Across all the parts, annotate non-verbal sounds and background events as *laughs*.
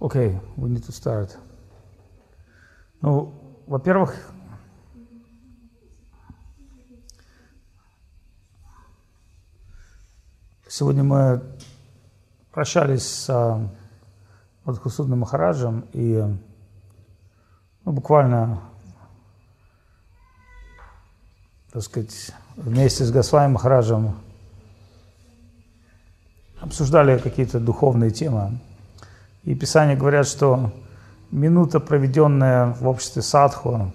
Okay, we need to start. Ну, во-первых, сегодня мы прощались с Мадхусудным Махараджем и ну, буквально, так сказать, вместе с Госвами Махараджем обсуждали какие-то духовные темы. И Писания говорят, что минута, проведенная в обществе садху,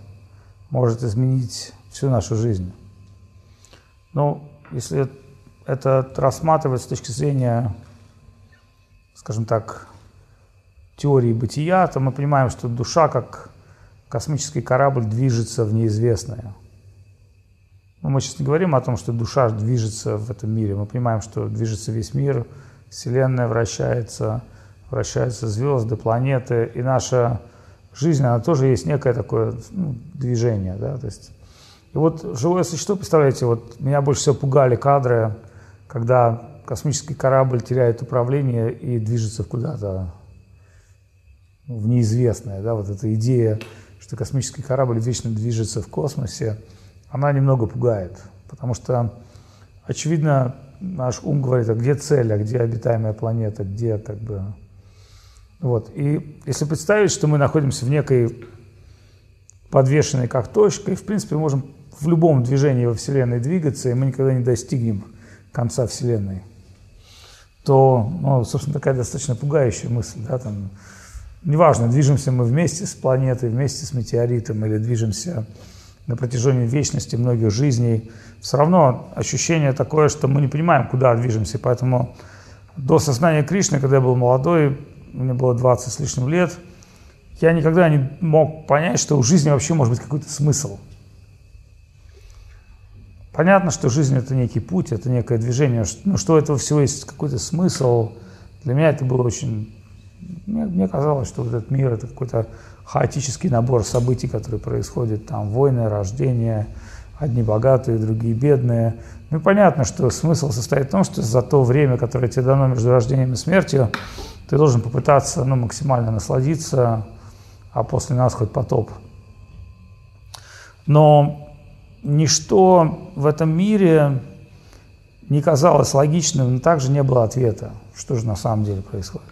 может изменить всю нашу жизнь. Но если это рассматривать с точки зрения, скажем так, теории бытия, то мы понимаем, что душа, как космический корабль, движется в неизвестное. Но мы сейчас не говорим о том, что душа движется в этом мире. Мы понимаем, что движется весь мир, Вселенная вращается – вращаются звезды, планеты, и наша жизнь, она тоже есть некое такое ну, движение, да, то есть. И вот живое существо, представляете, вот меня больше всего пугали кадры, когда космический корабль теряет управление и движется куда-то ну, в неизвестное, да, вот эта идея, что космический корабль вечно движется в космосе, она немного пугает, потому что, очевидно, наш ум говорит, а где цель, а где обитаемая планета, где как бы вот. И если представить, что мы находимся в некой подвешенной как точке, и в принципе можем в любом движении во Вселенной двигаться, и мы никогда не достигнем конца Вселенной, то, ну, собственно, такая достаточно пугающая мысль, да, там, неважно, движемся мы вместе с планетой, вместе с метеоритом или движемся на протяжении вечности многих жизней, все равно ощущение такое, что мы не понимаем, куда движемся, поэтому до сознания Кришны, когда я был молодой, мне было 20 с лишним лет, я никогда не мог понять, что у жизни вообще может быть какой-то смысл. Понятно, что жизнь – это некий путь, это некое движение, но что этого всего есть какой-то смысл. Для меня это было очень... Мне, мне казалось, что этот мир – это какой-то хаотический набор событий, которые происходят, там войны, рождения, одни богатые, другие бедные. Ну и понятно, что смысл состоит в том, что за то время, которое тебе дано между рождением и смертью, ты должен попытаться ну, максимально насладиться, а после нас хоть потоп. Но ничто в этом мире не казалось логичным, но также не было ответа, что же на самом деле происходит.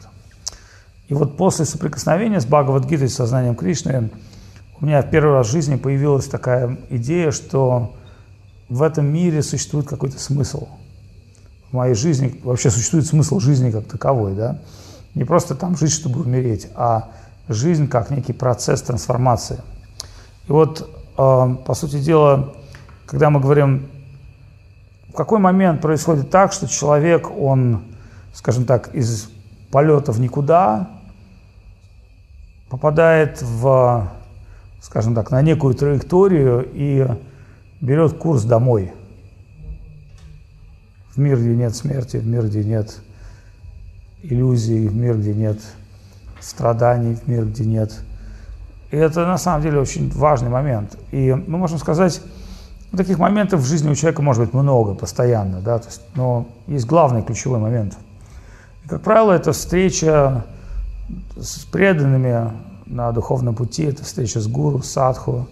И вот после соприкосновения с Бхагавадгитой, с сознанием Кришны, у меня в первый раз в жизни появилась такая идея, что в этом мире существует какой-то смысл. В моей жизни вообще существует смысл жизни как таковой, да. Не просто там жить, чтобы умереть, а жизнь как некий процесс трансформации. И вот, э, по сути дела, когда мы говорим, в какой момент происходит так, что человек, он, скажем так, из полета в никуда попадает в, скажем так, на некую траекторию и берет курс домой. В мир, где нет смерти, в мир, где нет иллюзий, в мир, где нет страданий, в мир, где нет. И это на самом деле очень важный момент. И мы можем сказать, таких моментов в жизни у человека может быть много, постоянно, да, то есть, но есть главный ключевой момент. И, как правило, это встреча с преданными на духовном пути, это встреча с гуру, с садху,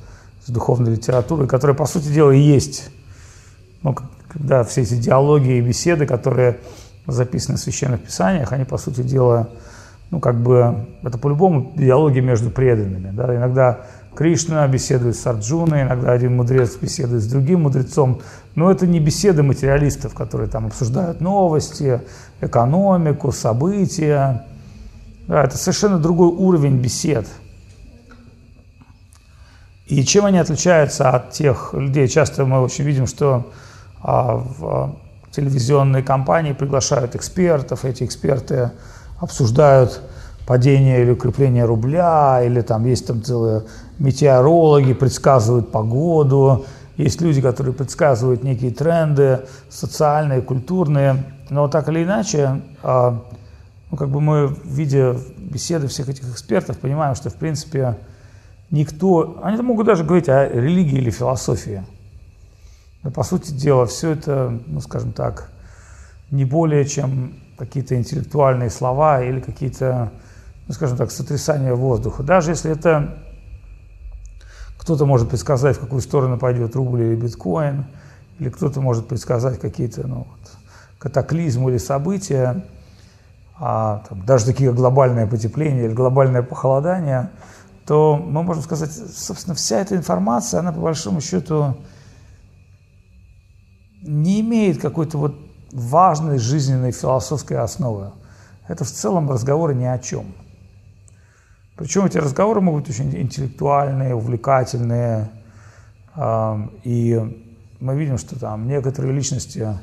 с духовной литературой, которая, по сути дела, и есть, ну, когда все эти диалоги и беседы, которые записаны в священных писаниях, они, по сути дела, ну, как бы, это по-любому диалоги между преданными. Да? Иногда Кришна беседует с Арджуной, иногда один мудрец беседует с другим мудрецом, но это не беседы материалистов, которые там обсуждают новости, экономику, события. Да, это совершенно другой уровень бесед. И чем они отличаются от тех людей? Часто мы очень видим, что а, в телевизионные компании приглашают экспертов, эти эксперты обсуждают падение или укрепление рубля, или там есть там целые метеорологи, предсказывают погоду, есть люди, которые предсказывают некие тренды социальные, культурные, но так или иначе, а, ну, как бы мы, видя беседы всех этих экспертов, понимаем, что, в принципе, никто, они могут даже говорить о религии или философии, но, по сути дела, все это, ну, скажем так, не более чем какие-то интеллектуальные слова или какие-то ну, скажем так, сотрясание воздуха. Даже если это кто-то может предсказать, в какую сторону пойдет рубль или биткоин, или кто-то может предсказать какие-то ну, вот, катаклизмы или события, а, там, даже такие как глобальное потепление или глобальное похолодание, то мы можем сказать, собственно, вся эта информация, она по большому счету не имеет какой-то вот важной жизненной философской основы. Это в целом разговоры ни о чем. Причем эти разговоры могут быть очень интеллектуальные, увлекательные. И мы видим, что там некоторые личности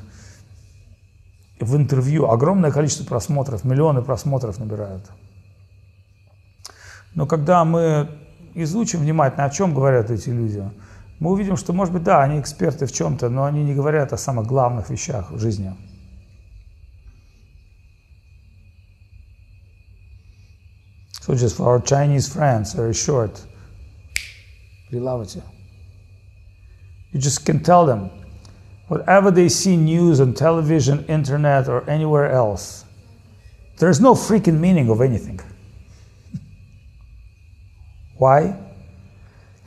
в интервью огромное количество просмотров, миллионы просмотров набирают. Но когда мы изучим внимательно, о чем говорят эти люди, мы увидим, что, может быть, да, они эксперты в чем-то, но они не говорят о самых главных вещах в жизни. So just for our Chinese friends, very short, Прилагайте. You just can tell them whatever they see news on television, internet, or anywhere else. There's no freaking meaning of anything. Why?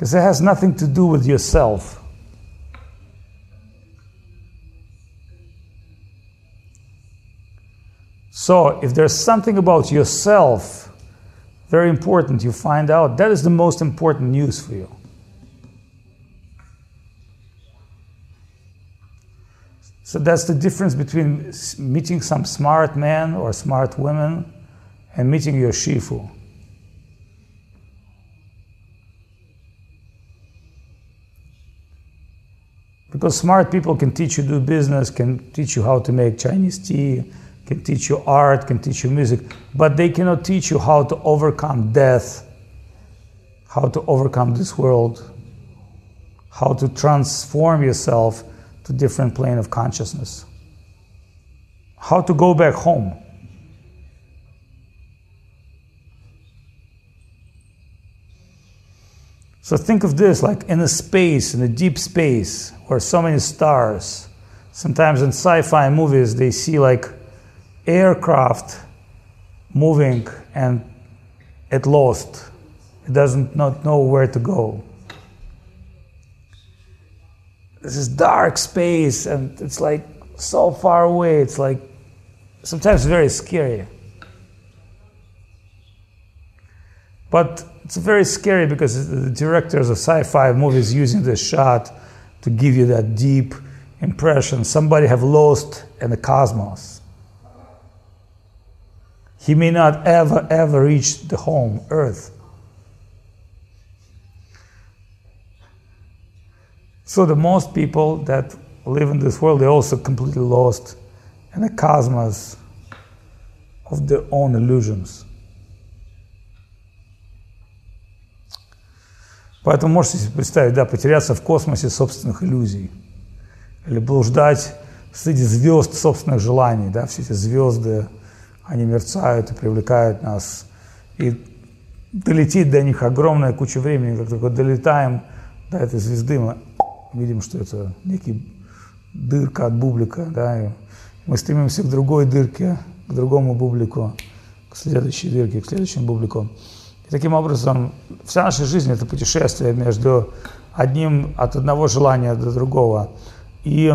Because it has nothing to do with yourself. So, if there's something about yourself very important you find out, that is the most important news for you. So that's the difference between meeting some smart man or smart woman and meeting your shifu. Because smart people can teach you to do business, can teach you how to make Chinese tea, can teach you art, can teach you music, but they cannot teach you how to overcome death, how to overcome this world, how to transform yourself to different plane of consciousness. How to go back home. So think of this like in a space, in a deep space, where so many stars. Sometimes in sci-fi movies they see like aircraft moving and it lost. It doesn't not know where to go this is dark space and it's like so far away. It's like sometimes very scary. But it's very scary because the directors of sci-fi movies using this shot to give you that deep impression. Somebody have lost in the cosmos. He may not ever, ever reach the home, Earth. So the most people that live in this world, they're also completely lost in the cosmos of their own illusions. Поэтому можете себе представить, да, потеряться в космосе собственных иллюзий. Или блуждать среди звезд собственных желаний, да, все эти звезды, они мерцают и привлекают нас. И долетит до них огромная куча времени, как только долетаем до этой звезды, мы видим, что это некий дырка от бублика, да, и мы стремимся к другой дырке, к другому бублику, к следующей дырке, к следующему бублику. Таким образом вся наша жизнь – это путешествие между одним, от одного желания до другого. И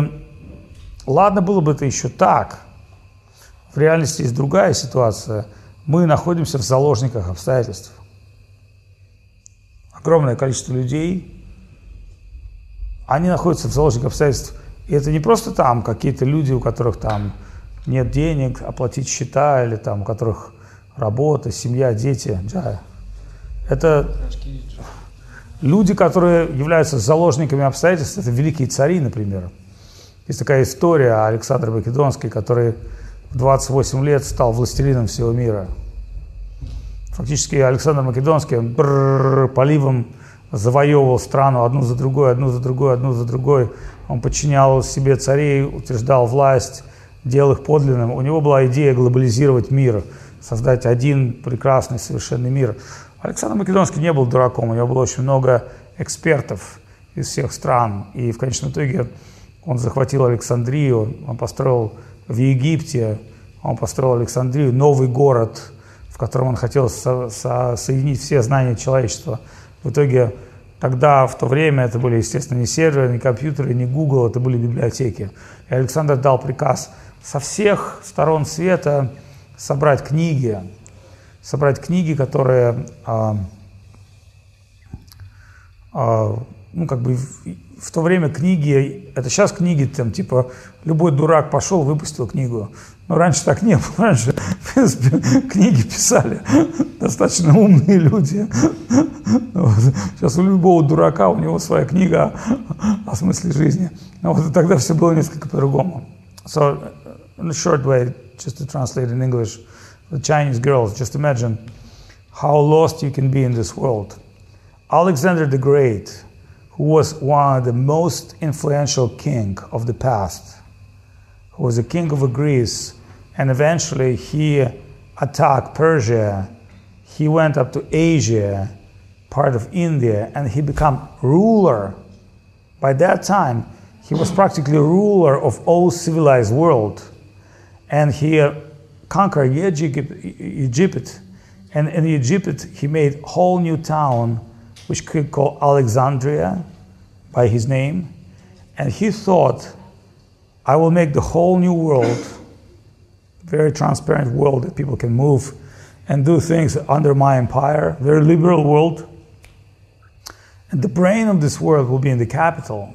ладно было бы это еще так. В реальности есть другая ситуация. Мы находимся в заложниках обстоятельств. Огромное количество людей они находятся в заложниках обстоятельств. И это не просто там какие-то люди, у которых там нет денег оплатить счета, или там у которых работа, семья, дети. Да. Это люди, которые являются заложниками обстоятельств, это великие цари, например. Есть такая история Александра Македонский, который в 28 лет стал властелином всего мира. Фактически Александр Македонский поливом завоевывал страну одну за другой, одну за другой, одну за другой. Он подчинял себе царей, утверждал власть, делал их подлинным. У него была идея глобализировать мир, создать один прекрасный, совершенный мир. Александр Македонский не был дураком, у него было очень много экспертов из всех стран. И в конечном итоге он захватил Александрию, он построил в Египте, он построил Александрию, новый город, в котором он хотел со- со- соединить все знания человечества. В итоге тогда, в то время, это были, естественно, не серверы, не компьютеры, не Google, это были библиотеки. И Александр дал приказ со всех сторон света собрать книги, собрать книги, которые а, а, ну, как бы в, в то время книги, это сейчас книги, там, типа, любой дурак пошел, выпустил книгу. Но раньше так не было. Раньше, в принципе, *laughs* книги писали *laughs* достаточно умные люди. Вот. Сейчас у любого дурака, у него своя книга о, *laughs* о смысле жизни. Но вот тогда все было несколько по-другому. So, in a short way, just to translate in English, the Chinese girls, just imagine how lost you can be in this world. Alexander the Great, who was one of the most influential king of the past, who was a king of Greece, and eventually he attacked Persia. He went up to Asia, part of India, and he became ruler. By that time, he was practically ruler of all civilized world, and he conquered Egypt. And in Egypt, he made whole new town, which he called Alexandria, by his name. And he thought, I will make the whole new world, very transparent world that people can move and do things under my empire, very liberal world. And the brain of this world will be in the capital.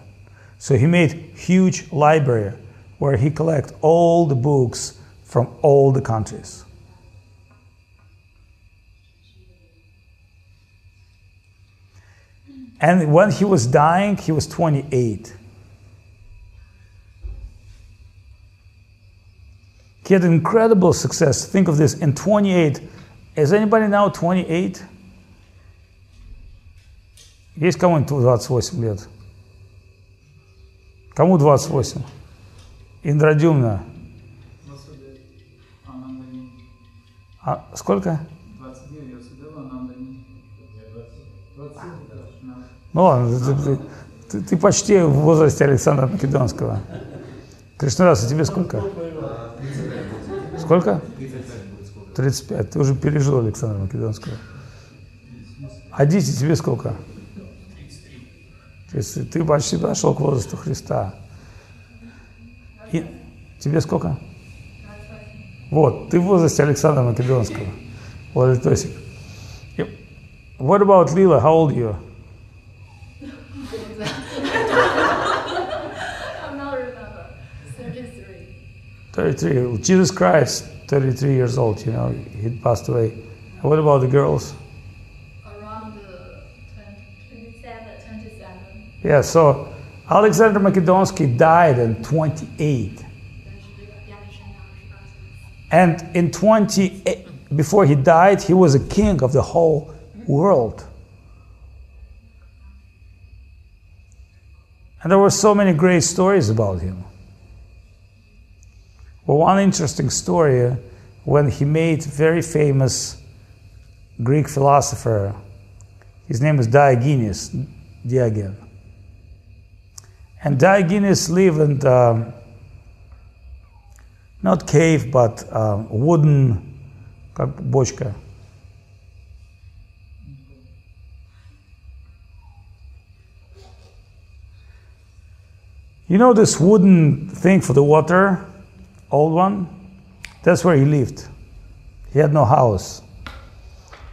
So he made huge library where he collect all the books from all the countries. And when he was dying, he was 28. He had incredible success. Think of this in 28. Is anybody now 28? Есть кому-нибудь 28 лет? Кому 28? Индрадюмна. А сколько? 29 я сидела, нам дали. Ну ладно, ты, ты- ты- почти в возрасте Александра Македонского. Кришнарас, а тебе сколько? Сколько? 35. Ты уже пережил Александра Македонского. А дети тебе сколько? 33. Ты почти подошел к возрасту Христа. И тебе сколько? Вот, ты в возрасте Александра Македонского. Владитосик. Yep. What about Lila? How old are you? I'm not remember. 33. 33. Jesus Christ, 33 years old, you know, he passed away. And what about the girls? Around the 20, 27, 27. Yeah, so Alexander Makedonsky died in 28. And in 28, before he died, he was a king of the whole world. And there were so many great stories about him. Well, one interesting story uh, when he made very famous Greek philosopher, his name is Diogenes, Diogen. And Diogenes lived in um, not cave, but um, wooden, как бочка. You know this wooden thing for the water, old one? That's where he lived. He had no house.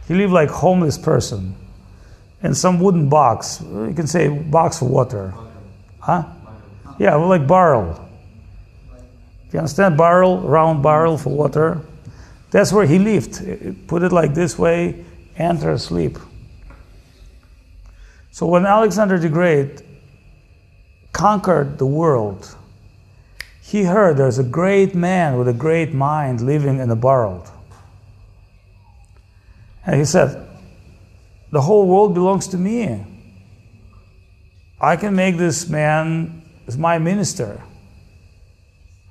He lived like homeless person in some wooden box. You can say box for water. Huh? Yeah, well, like barrel. You understand? Barrel, round barrel for water. That's where he lived. Put it like this way, enter, sleep. So when Alexander the Great conquered the world, he heard there's a great man with a great mind living in a barrel. And he said, The whole world belongs to me. I can make this man as my minister.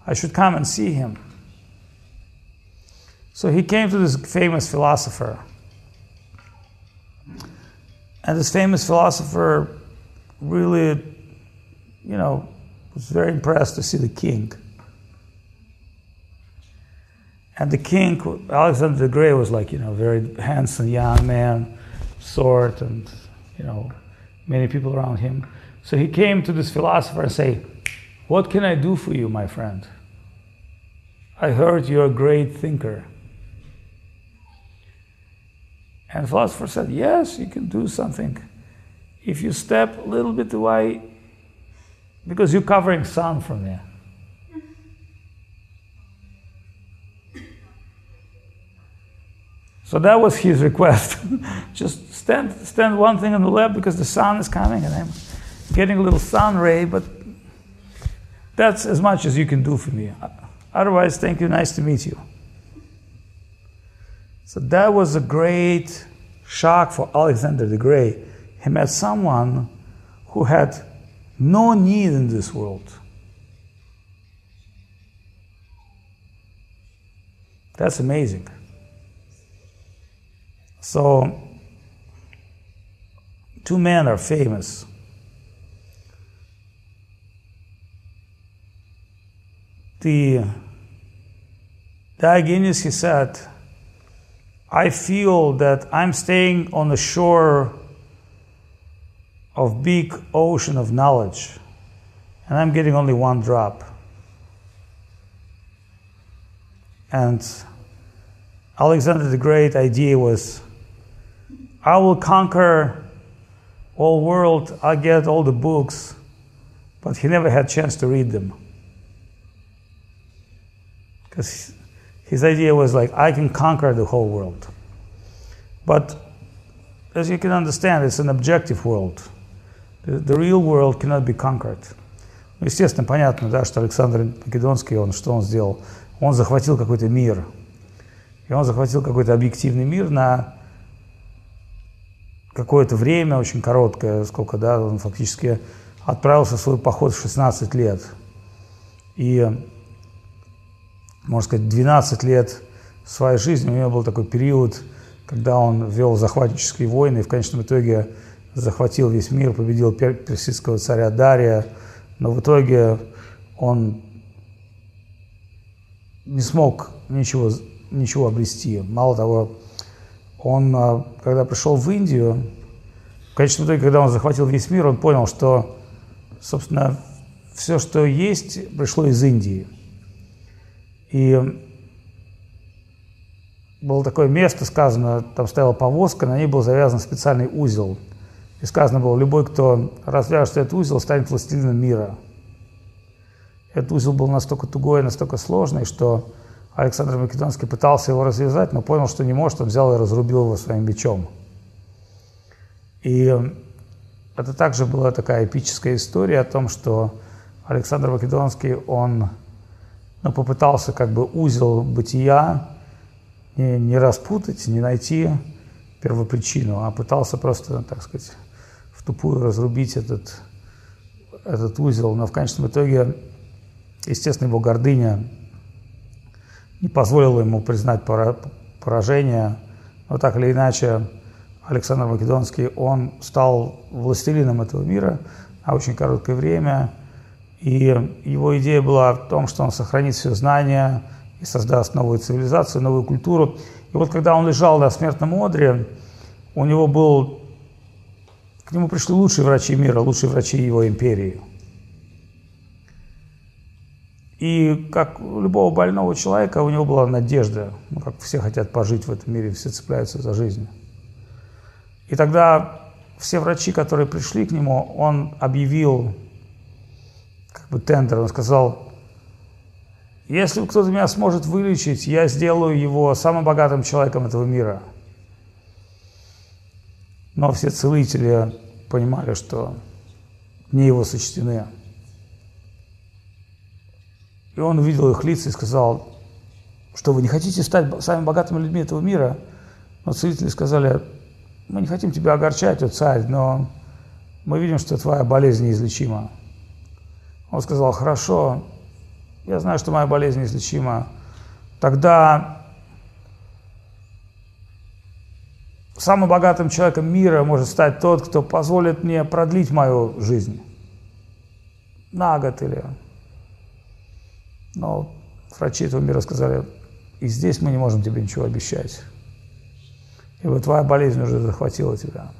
I should come and see him. So he came to this famous philosopher. And this famous philosopher really, you know, was very impressed to see the king. And the king, Alexander the Great, was like, you know, very handsome young man, sort, and, you know, many people around him. So he came to this philosopher and say, What can I do for you, my friend? I heard you're a great thinker. And the philosopher said, Yes, you can do something. If you step a little bit away, because you're covering sun from there. So that was his request. *laughs* Just stand, stand one thing on the left because the sun is coming and I'm getting a little sun ray, but that's as much as you can do for me. Otherwise, thank you, nice to meet you. So that was a great shock for Alexander the Great. He met someone who had no need in this world. That's amazing. So, two men are famous. The Diogenes, he said, I feel that I'm staying on the shore of big ocean of knowledge and I'm getting only one drop. And Alexander the Great idea was I will conquer all world, I get all the books, but he never had chance to read them. Because his idea was like, I can conquer the whole world. But as you can understand, it's an objective world. The, the real world cannot be conquered. Ну, естественно, понятно, да, что Александр Македонский, он что он сделал? Он захватил какой-то мир. И он захватил какой-то объективный мир на какое-то время, очень короткое, сколько, да, он фактически отправился в свой поход в 16 лет. И, можно сказать, 12 лет своей жизни у него был такой период, когда он вел захватнические войны и в конечном итоге захватил весь мир, победил персидского царя Дария, но в итоге он не смог ничего, ничего обрести. Мало того, он, а, когда пришел в Индию, в конечном итоге, когда он захватил весь мир, он понял, что, собственно, все, что есть, пришло из Индии. И было такое место, сказано, там стояла повозка, на ней был завязан специальный узел. И сказано было, любой, кто развяжет этот узел, станет властелином мира. Этот узел был настолько тугой, настолько сложный, что Александр Македонский пытался его развязать, но понял, что не может, он взял и разрубил его своим мечом. И это также была такая эпическая история о том, что Александр Македонский, он ну, попытался как бы узел бытия не, не распутать, не найти первопричину, а пытался просто, так сказать, в тупую разрубить этот, этот узел. Но в конечном итоге, естественно, его гордыня не позволила ему признать поражение. Но так или иначе, Александр Македонский, он стал властелином этого мира на очень короткое время. И его идея была в том, что он сохранит все знания и создаст новую цивилизацию, новую культуру. И вот когда он лежал на смертном одре, у него был... К нему пришли лучшие врачи мира, лучшие врачи его империи. И как у любого больного человека, у него была надежда. Ну, как все хотят пожить в этом мире, все цепляются за жизнь. И тогда все врачи, которые пришли к нему, он объявил как бы тендер. Он сказал, если кто-то меня сможет вылечить, я сделаю его самым богатым человеком этого мира. Но все целители понимали, что не его сочтены. И он увидел их лица и сказал, что вы не хотите стать самыми богатыми людьми этого мира? Но целители сказали, мы не хотим тебя огорчать, о царь, но мы видим, что твоя болезнь неизлечима. Он сказал, хорошо, я знаю, что моя болезнь неизлечима. Тогда самым богатым человеком мира может стать тот, кто позволит мне продлить мою жизнь на год или... Но врачи этого мира сказали, и здесь мы не можем тебе ничего обещать. И вот твоя болезнь уже захватила тебя.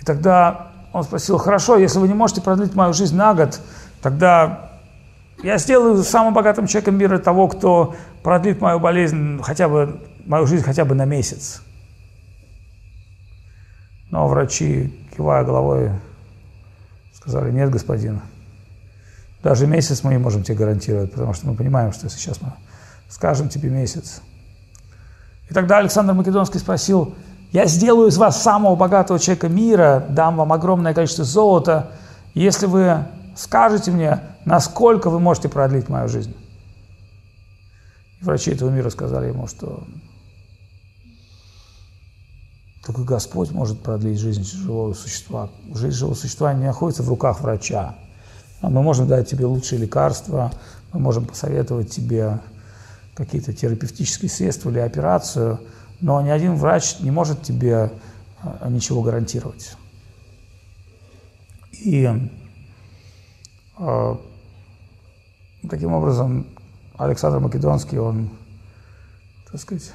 И тогда он спросил, хорошо, если вы не можете продлить мою жизнь на год, тогда я сделаю самым богатым человеком мира того, кто продлит мою болезнь хотя бы, мою жизнь хотя бы на месяц. Но врачи, кивая головой, сказали, нет, господин, даже месяц мы не можем тебе гарантировать, потому что мы понимаем, что сейчас мы скажем тебе месяц. И тогда Александр Македонский спросил, я сделаю из вас самого богатого человека мира, дам вам огромное количество золота, если вы скажете мне, насколько вы можете продлить мою жизнь. Врачи этого мира сказали ему, что только Господь может продлить жизнь живого существа. Жизнь живого существа не находится в руках врача. Мы можем дать тебе лучшие лекарства, мы можем посоветовать тебе какие-то терапевтические средства или операцию, но ни один врач не может тебе а, ничего гарантировать. И э, таким образом Александр Македонский, он, так сказать,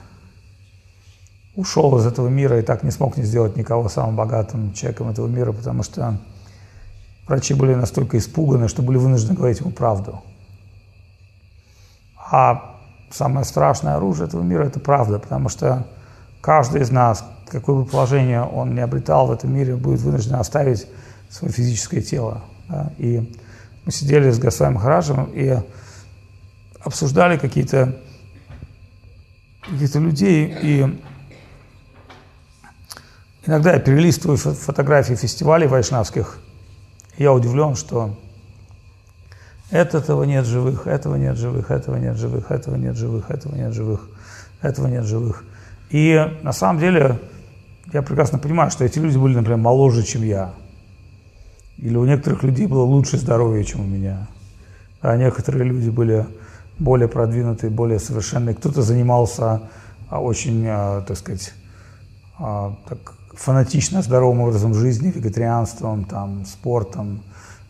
ушел из этого мира и так не смог не сделать никого самым богатым человеком этого мира, потому что врачи были настолько испуганы, что были вынуждены говорить ему правду. А самое страшное оружие этого мира – это правда, потому что каждый из нас, какое бы положение он не обретал в этом мире, будет вынужден оставить свое физическое тело. Да? И мы сидели с Госвами Махараджем и обсуждали какие-то каких-то людей, и иногда я перелистываю фотографии фестивалей вайшнавских, и я удивлен, что этого нет живых, этого нет живых, этого нет живых, этого нет живых, этого нет живых, этого нет живых. И на самом деле я прекрасно понимаю, что эти люди были, например, моложе, чем я. Или у некоторых людей было лучше здоровье, чем у меня. А некоторые люди были более продвинутые, более совершенные. Кто-то занимался а, очень, а, так сказать, а, так, фанатично здоровым образом жизни, вегетарианством, там, спортом.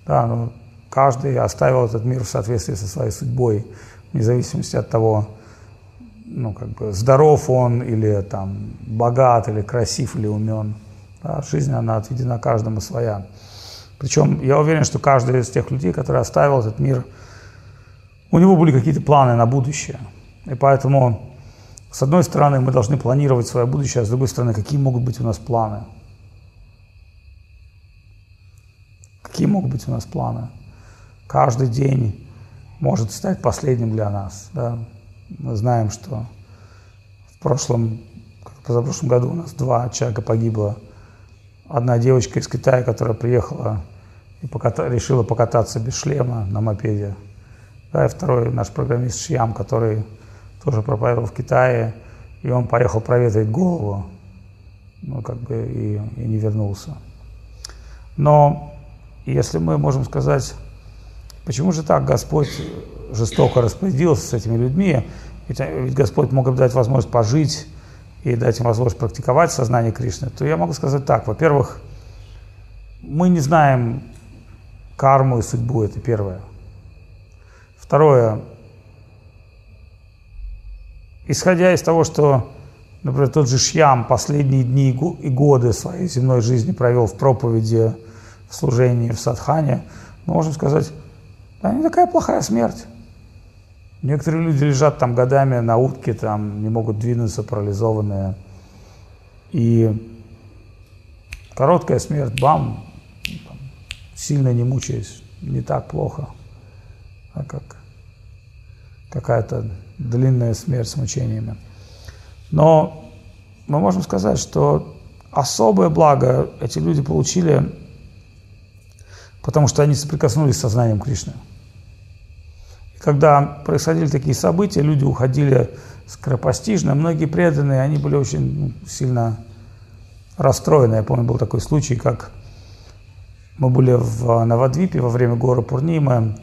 Да, ну, Каждый оставил этот мир в соответствии со своей судьбой, вне зависимости от того, ну, как бы, здоров он или там богат, или красив, или умен. Да, жизнь, она отведена каждому своя. Причем я уверен, что каждый из тех людей, который оставил этот мир, у него были какие-то планы на будущее. И поэтому, с одной стороны, мы должны планировать свое будущее, а с другой стороны, какие могут быть у нас планы? Какие могут быть у нас планы? Каждый день может стать последним для нас. Да? Мы знаем, что в прошлом, позапрошлом году у нас два человека погибло. Одна девочка из Китая, которая приехала и поката, решила покататься без шлема на мопеде. Да, и второй наш программист Шьям, который тоже проповедовал в Китае, и он поехал проветрить голову, ну, как бы, и, и не вернулся. Но если мы можем сказать, Почему же так Господь жестоко распорядился с этими людьми? Ведь, ведь Господь мог им дать возможность пожить и дать им возможность практиковать сознание Кришны. То я могу сказать так. Во-первых, мы не знаем карму и судьбу, это первое. Второе, исходя из того, что, например, тот же Шьям последние дни и годы своей земной жизни провел в проповеди, в служении, в садхане, мы можем сказать, да не такая плохая смерть. Некоторые люди лежат там годами на утке, там не могут двинуться, парализованные. И короткая смерть, бам, сильно не мучаясь, не так плохо, а как какая-то длинная смерть с мучениями. Но мы можем сказать, что особое благо эти люди получили, потому что они соприкоснулись с сознанием Кришны когда происходили такие события, люди уходили скоропостижно, многие преданные, они были очень ну, сильно расстроены. Я помню, был такой случай, как мы были в Новодвипе во время гора Пурнимы,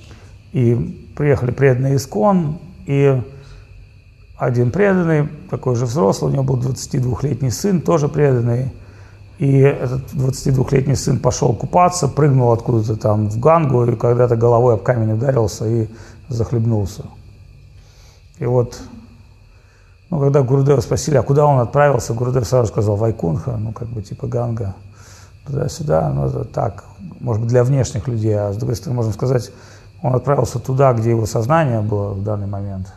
и приехали преданные Искон, и один преданный, такой же взрослый, у него был 22-летний сын, тоже преданный, и этот 22-летний сын пошел купаться, прыгнул откуда-то там в Гангу, и когда-то головой об камень ударился и захлебнулся. И вот, ну, когда Гурудева спросили, а куда он отправился, Гурудев сразу сказал, Вайкунха, ну, как бы типа Ганга, туда-сюда, ну, это так, может быть, для внешних людей, а с другой стороны, можно сказать, он отправился туда, где его сознание было в данный момент.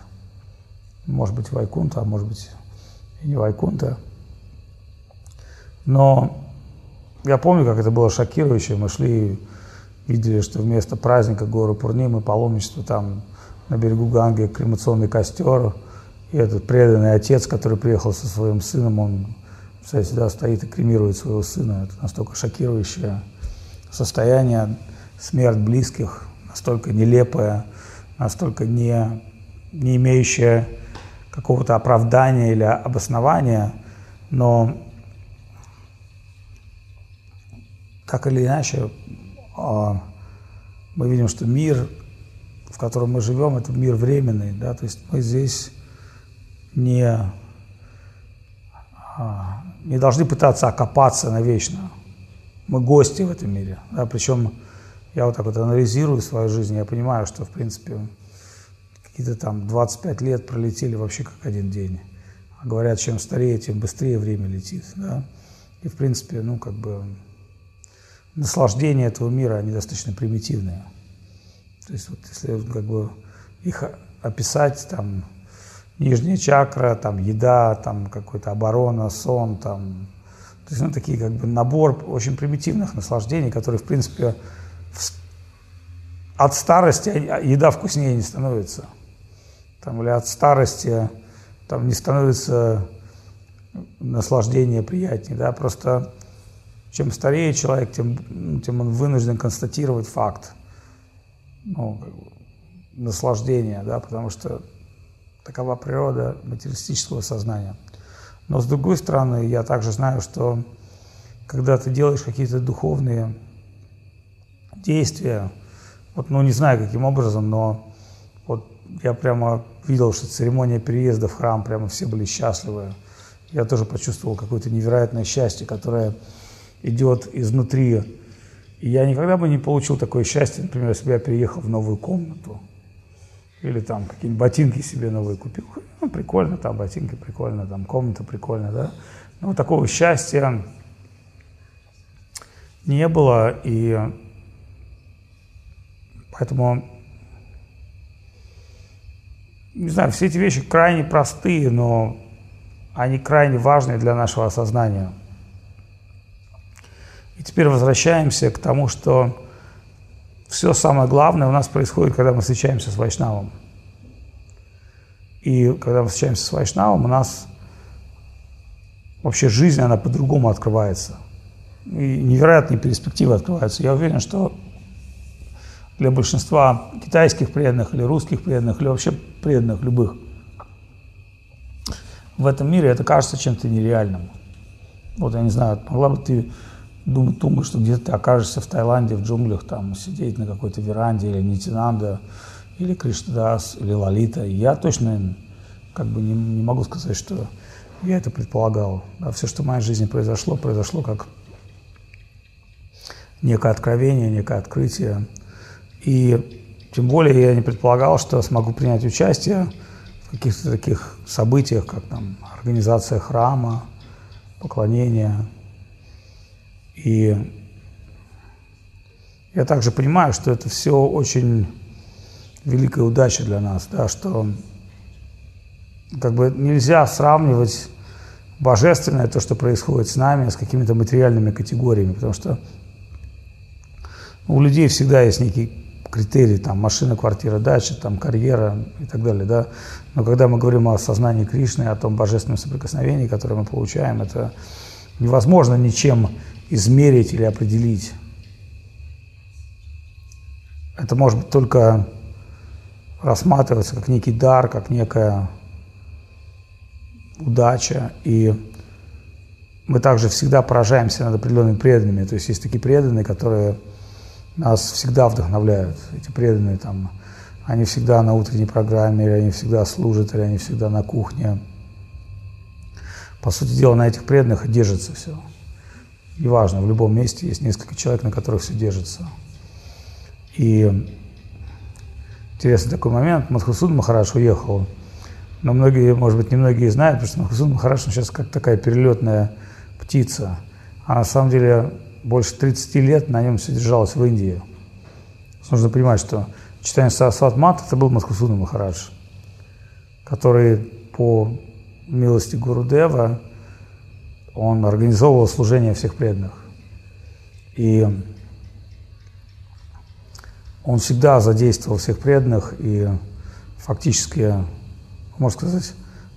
Может быть, Вайкунта, а может быть, и не Вайкунта. Но я помню, как это было шокирующе. Мы шли, видели, что вместо праздника горы Пурнимы, паломничество там на берегу Ганги, кремационный костер. И этот преданный отец, который приехал со своим сыном, он, кстати, всегда стоит и кремирует своего сына. Это настолько шокирующее состояние, смерть близких, настолько нелепая, настолько не, не имеющая какого-то оправдания или обоснования, но так или иначе мы видим, что мир, в котором мы живем, это мир временный, да, то есть мы здесь не, а, не должны пытаться окопаться навечно. Мы гости в этом мире, да, причем я вот так вот анализирую свою жизнь, я понимаю, что, в принципе, какие-то там 25 лет пролетели вообще как один день. А говорят, чем старее, тем быстрее время летит, да. И, в принципе, ну, как бы, наслаждения этого мира, они достаточно примитивные. То есть, вот если как бы их описать, там, нижняя чакра, там, еда, там, какой-то оборона, сон, там, то есть, ну, такие, как бы, набор очень примитивных наслаждений, которые, в принципе, от старости еда вкуснее не становится. Там, или от старости там не становится наслаждение приятнее. Да? Просто чем старее человек, тем, ну, тем он вынужден констатировать факт ну, наслаждения, да? потому что такова природа материалистического сознания. Но с другой стороны, я также знаю, что когда ты делаешь какие-то духовные действия, вот, ну, не знаю, каким образом, но вот я прямо видел, что церемония переезда в храм, прямо все были счастливы. Я тоже почувствовал какое-то невероятное счастье, которое идет изнутри. И я никогда бы не получил такое счастье, например, если бы я переехал в новую комнату. Или там какие-нибудь ботинки себе новые купил. Ну, прикольно, там ботинки прикольно, там комната прикольно, да. Но такого счастья не было, и Поэтому, не знаю, все эти вещи крайне простые, но они крайне важны для нашего осознания. И теперь возвращаемся к тому, что все самое главное у нас происходит, когда мы встречаемся с Вайшнавом. И когда мы встречаемся с Вайшнавом, у нас вообще жизнь, она по-другому открывается. И невероятные перспективы открываются. Я уверен, что для большинства китайских преданных или русских преданных, или вообще преданных любых. В этом мире это кажется чем-то нереальным. Вот я не знаю, могла бы ты думать, думать, что где-то ты окажешься в Таиланде, в джунглях, там, сидеть на какой-то веранде, или Нитинанда, или Кришнадас, или Лалита. Я точно как бы не, не могу сказать, что я это предполагал. Да, все, что в моей жизни произошло, произошло как некое откровение, некое открытие, и тем более я не предполагал, что смогу принять участие в каких-то таких событиях, как там организация храма, поклонение. И я также понимаю, что это все очень великая удача для нас, да, что как бы нельзя сравнивать божественное, то, что происходит с нами, с какими-то материальными категориями, потому что у людей всегда есть некий критерии, там, машина, квартира, дача, там, карьера и так далее, да. Но когда мы говорим о сознании Кришны, о том божественном соприкосновении, которое мы получаем, это невозможно ничем измерить или определить. Это может быть только рассматриваться как некий дар, как некая удача. И мы также всегда поражаемся над определенными преданными. То есть есть такие преданные, которые нас всегда вдохновляют. Эти преданные там, они всегда на утренней программе, или они всегда служат, или они всегда на кухне. По сути дела, на этих преданных и держится все. Неважно, в любом месте есть несколько человек, на которых все держится. И интересный такой момент. Мадхусуд Махарадж уехал Но многие, может быть, немногие знают, потому что Махасуд Махараш сейчас как такая перелетная птица. А на самом деле больше 30 лет на нем все держалось в Индии. Нужно понимать, что читание Сарасват Мат это был Мадхусуна Махарадж, который по милости Гурудева он организовывал служение всех преданных. И он всегда задействовал всех преданных, и фактически, можно сказать,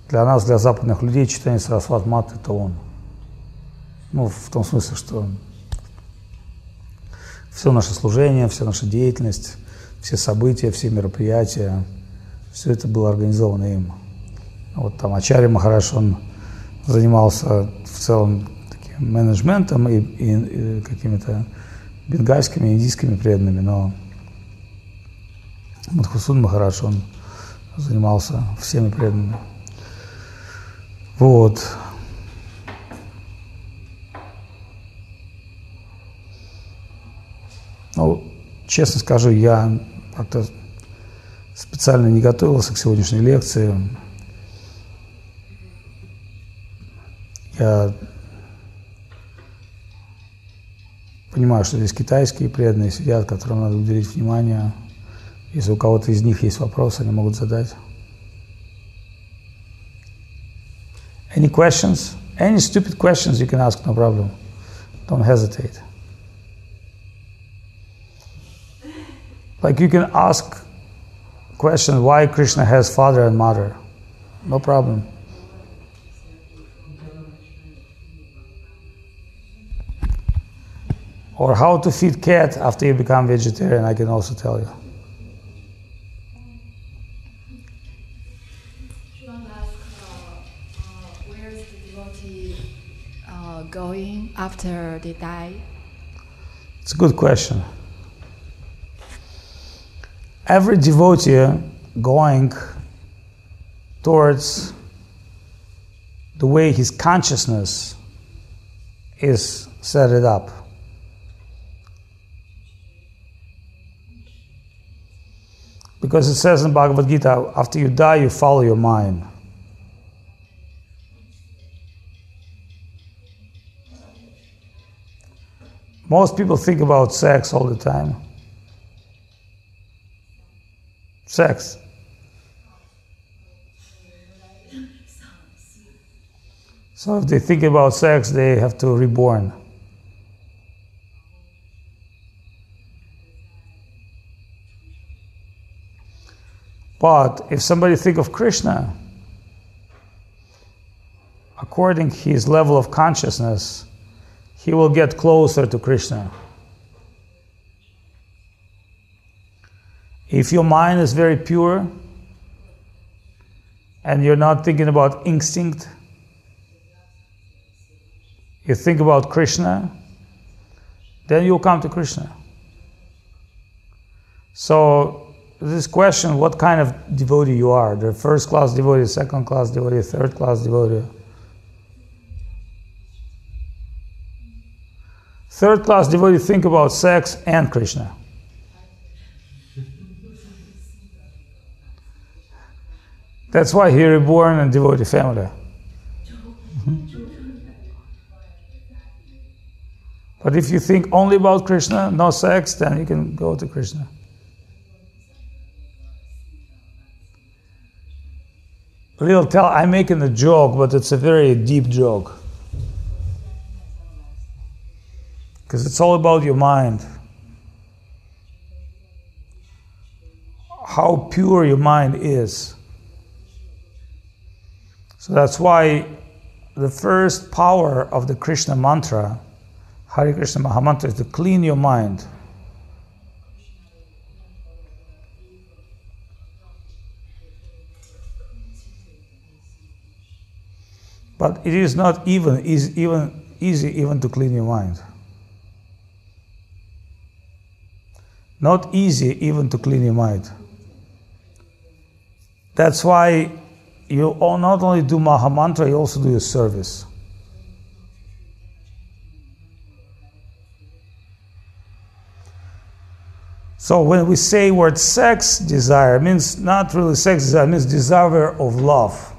для нас, для западных людей, читание Сарасват Мат – это он. Ну, в том смысле, что все наше служение, вся наша деятельность, все события, все мероприятия, все это было организовано им. Вот там Ачарья Махараш, он занимался в целом таким менеджментом и, и, и какими-то бенгальскими, индийскими преданными, но Мадхусун Махарадж, он занимался всеми преданными. Вот. Ну, честно скажу, я как-то специально не готовился к сегодняшней лекции. Я понимаю, что здесь китайские преданные сидят, которым надо уделить внимание. Если у кого-то из них есть вопрос, они могут задать. Any questions? Any stupid questions you can ask, no problem. Don't hesitate. Like you can ask question why Krishna has father and mother. No problem. Or how to feed cat after you become vegetarian, I can also tell you. Should I ask uh, uh, where is the devotee uh, going after they die? It's a good question. Every devotee going towards the way his consciousness is set it up. Because it says in Bhagavad Gita, after you die, you follow your mind. Most people think about sex all the time. Sex. So if they think about sex, they have to reborn. But if somebody think of Krishna, according his level of consciousness, he will get closer to Krishna. If your mind is very pure and you're not thinking about instinct, you think about Krishna, then you'll come to Krishna. So, this question what kind of devotee you are the first class devotee, second class devotee, third class devotee. Third class devotee think about sex and Krishna. That's why he reborn in devotee family. But if you think only about Krishna, no sex, then you can go to Krishna. Little tell, I'm making a joke, but it's a very deep joke. Because it's all about your mind. How pure your mind is. So that's why the first power of the Krishna mantra, Hari Krishna Mahamantra, is to clean your mind. But it is not even easy, even easy even to clean your mind. Not easy even to clean your mind. That's why you not only do Mahamantra, you also do your service. So when we say word sex desire, means not really sex desire, it means desire of love.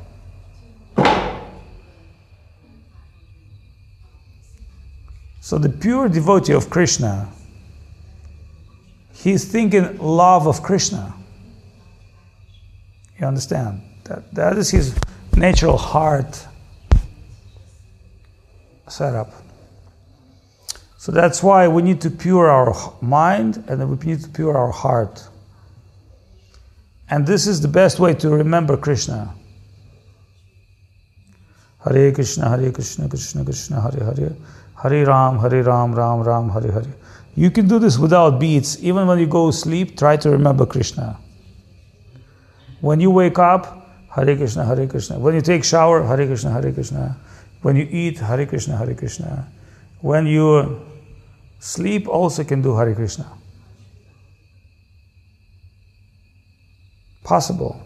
So the pure devotee of Krishna, he's thinking love of Krishna. You understand? That, that is his natural heart setup. So that's why we need to pure our mind and we need to pure our heart. And this is the best way to remember Krishna. Hare Krishna, Hare Krishna, Krishna Krishna, Hare Hare, Hare Ram, Hare Ram, Ram Ram, Hare Hare. You can do this without beats. Even when you go sleep, try to remember Krishna. When you wake up, Hare Krishna, Hare Krishna. When you take shower, Hare Krishna, Hare Krishna. When you eat, Hare Krishna, Hare Krishna. When you sleep, also can do Hare Krishna. Possible.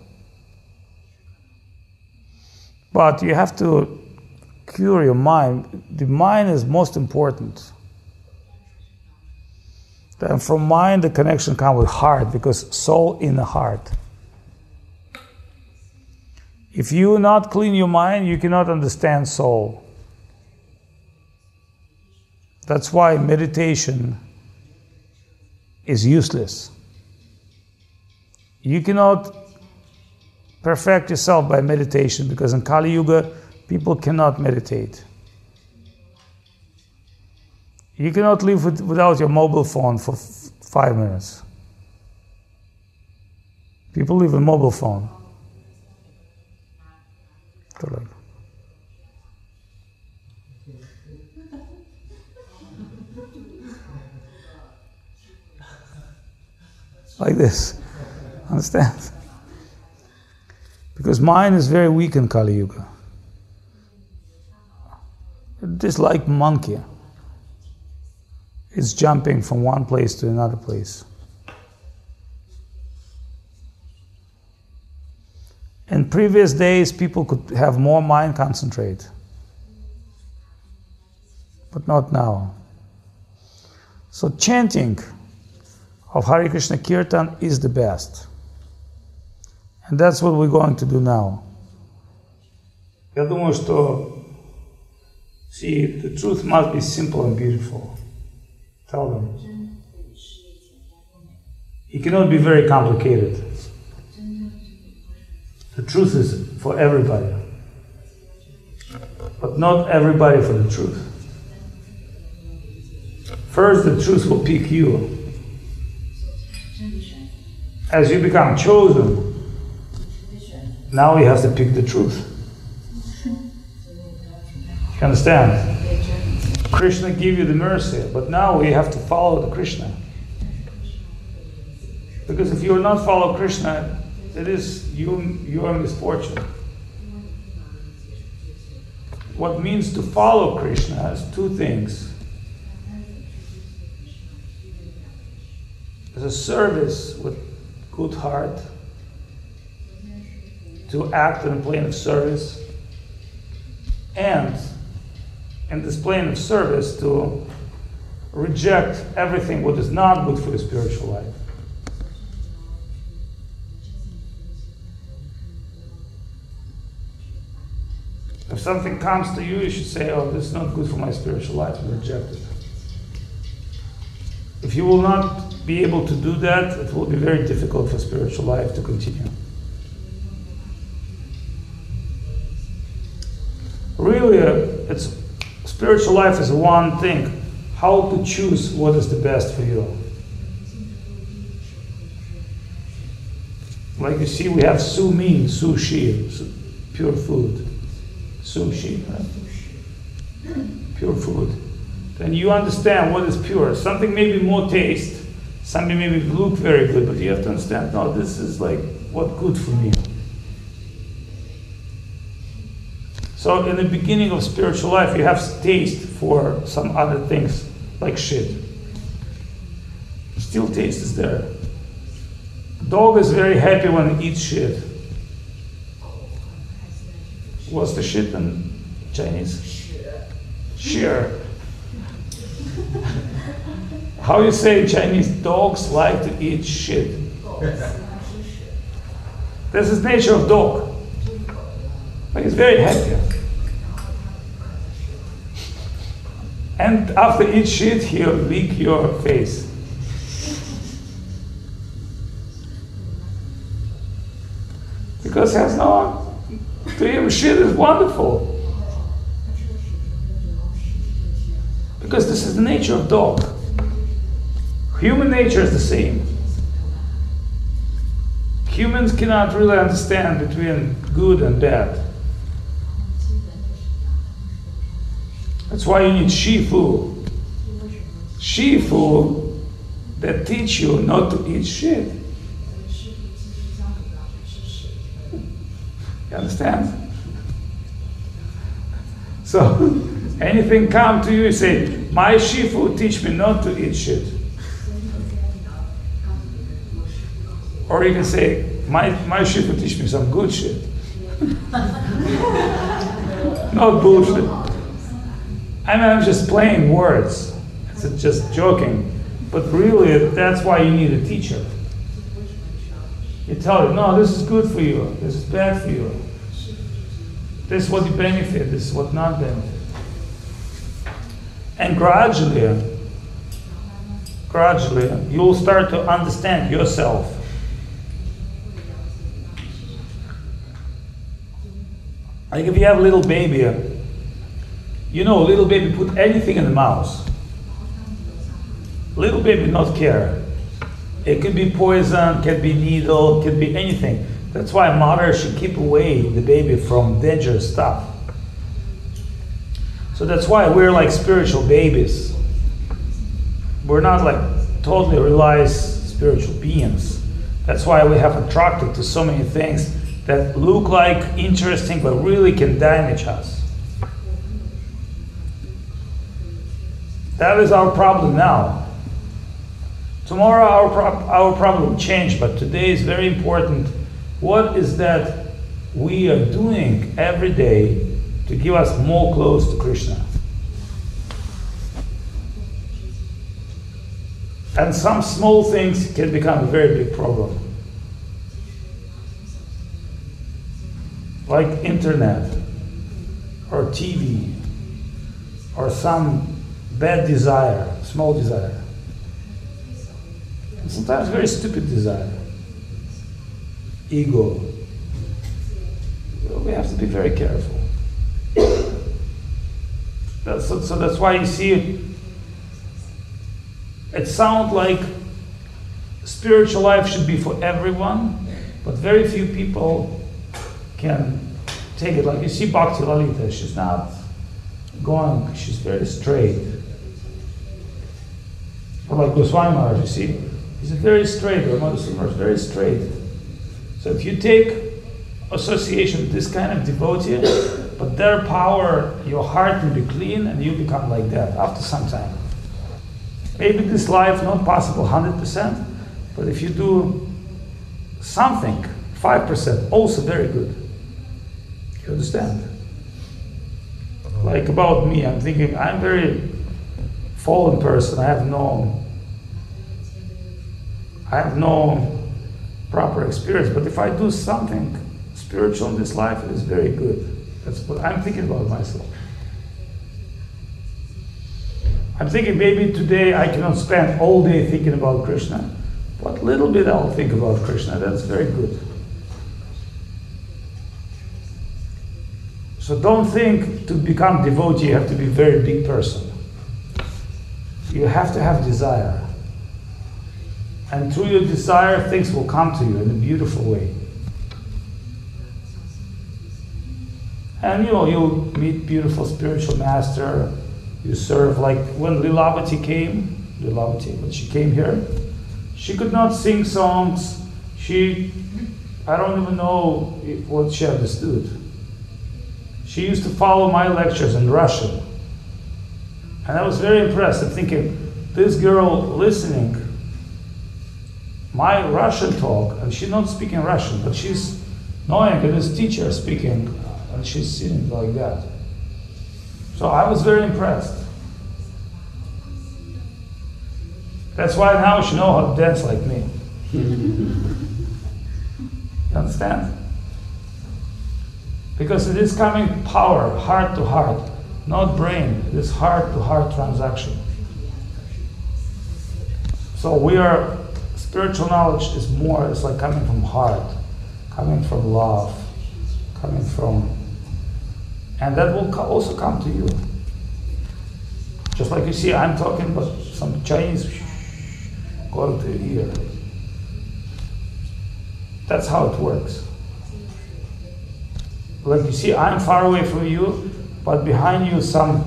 But you have to cure your mind. The mind is most important. And from mind, the connection comes with heart because soul in the heart. If you not clean your mind, you cannot understand soul. That's why meditation is useless. You cannot perfect yourself by meditation because in Kali Yuga, people cannot meditate. You cannot live with, without your mobile phone for f- five minutes. People live with mobile phone. Correct. Like this. Understand? Because mind is very weak in Kali Yuga. It is like monkey. It's jumping from one place to another place. In previous days, people could have more mind concentrate, but not now. So, chanting of Hare Krishna Kirtan is the best. And that's what we're going to do now. Я думаю, что see, the truth must be simple and beautiful. Tell them. It cannot be very complicated. The truth is for everybody. But not everybody for the truth. First, the truth will pick you. As you become chosen, now you have to pick the truth. You understand? Krishna give you the mercy, but now we have to follow the Krishna. Because if you will not follow Krishna, it is you, your misfortune. What means to follow Krishna has two things. There's a service with good heart, to act in a plane of service, and in this plane of service to reject everything what is not good for the spiritual life. If something comes to you, you should say, Oh, this is not good for my spiritual life, and reject it. If you will not be able to do that, it will be very difficult for spiritual life to continue. Really, uh, it's spiritual life is one thing. How to choose what is the best for you. Like you see, we have su min, sushi, su- pure food. Sushi, right? Pure food. Then you understand what is pure. Something may be more taste, something may be look very good, but you have to understand, no, this is like what good for me. So in the beginning of spiritual life, you have taste for some other things, like shit. Still taste is there. Dog is very happy when it eats shit. What's the shit in Chinese? Shear. *laughs* How you say in Chinese, dogs like to eat shit. This is nature of dog. But he's very happy. And after each shit, he'll lick your face. Because he has no, to him, shit is wonderful. Because this is the nature of dog. Human nature is the same. Humans cannot really understand between good and bad. That's why you need Shifu. Shifu that teach you not to eat shit. You understand? *laughs* So anything come to you, you say, my Shifu teach me not to eat shit. Or you can say, my, my Shifu teach me some good shit. *laughs* not bullshit. I mean, I'm just playing words. It's just joking. But really, that's why you need a teacher. You tell them, no, this is good for you. This is bad for you. This is what you benefit. This is what not benefit. And gradually, gradually, you'll start to understand yourself. Like if you have a little baby, you know, little baby put anything in the mouth. Little baby not care. It could be poison, can be needle, can be anything. That's why mother should keep away the baby from dangerous stuff. So that's why we're like spiritual babies. We're not like totally realized spiritual beings. That's why we have attracted to so many things that look like interesting but really can damage us. That is our problem now. Tomorrow our, pro- our problem will change, but today is very important. What is that we are doing every day to give us more close to Krishna? And some small things can become a very big problem. Like internet or TV or some bad desire, small desire. Sometimes very stupid desire. Ego. Well, we have to be very careful. That's, so, so that's why you see it sounds like spiritual life should be for everyone, but very few people can take it. Like you see Bhakti Lalita, she's not going, she's very straight. Like Goswami you see, he's a very straight, or Madhusudana is very straight. So if you take association with this kind of devotee, but their power, your heart will be clean and you become like that after some time. Maybe this life not possible 100%, but if you do something, 5%, also very good. You understand? Like about me, I'm thinking I'm very fallen person. I have no I have no proper experience. But if I do something spiritual in this life, it is very good. That's what I'm thinking about myself. I'm thinking maybe today I cannot spend all day thinking about Krishna, but little bit I'll think about Krishna. That's very good. So don't think to become devotee you have to be a very big person. You have to have desire. And through your desire, things will come to you in a beautiful way. And you know, you'll meet beautiful spiritual master. You serve like when Lilavati came, Lilavati, when she came here, she could not sing songs. She, I don't even know what she understood. She used to follow my lectures in Russian. And I was very impressed. I'm thinking, this girl listening my Russian talk, and she's not speaking Russian, but she's knowing that this teacher speaking, and she's sitting like that. So I was very impressed. That's why now she know how to dance like me. *laughs* You understand? Because it is coming power, heart to heart, not brain. It is heart to heart transaction. So we are, spiritual knowledge is more, it's like coming from heart, coming from love, coming from, and that will also come to you. Just like you see, I'm talking, but some Chinese going to your ear. That's how it works. Like you see, I'm far away from you, but behind you some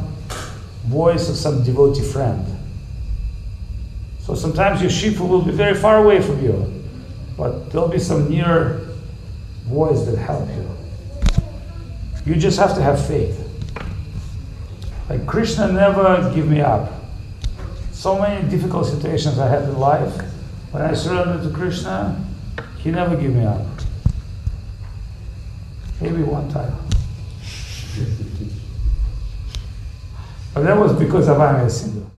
voice of some devotee friend. So sometimes your shifu will be very far away from you, but there'll be some near voice that help you. You just have to have faith. Like Krishna never give me up. So many difficult situations I had in life. When I surrendered to Krishna, he never give me up. Maybe one time. Parliamo di cosa va nel Signore.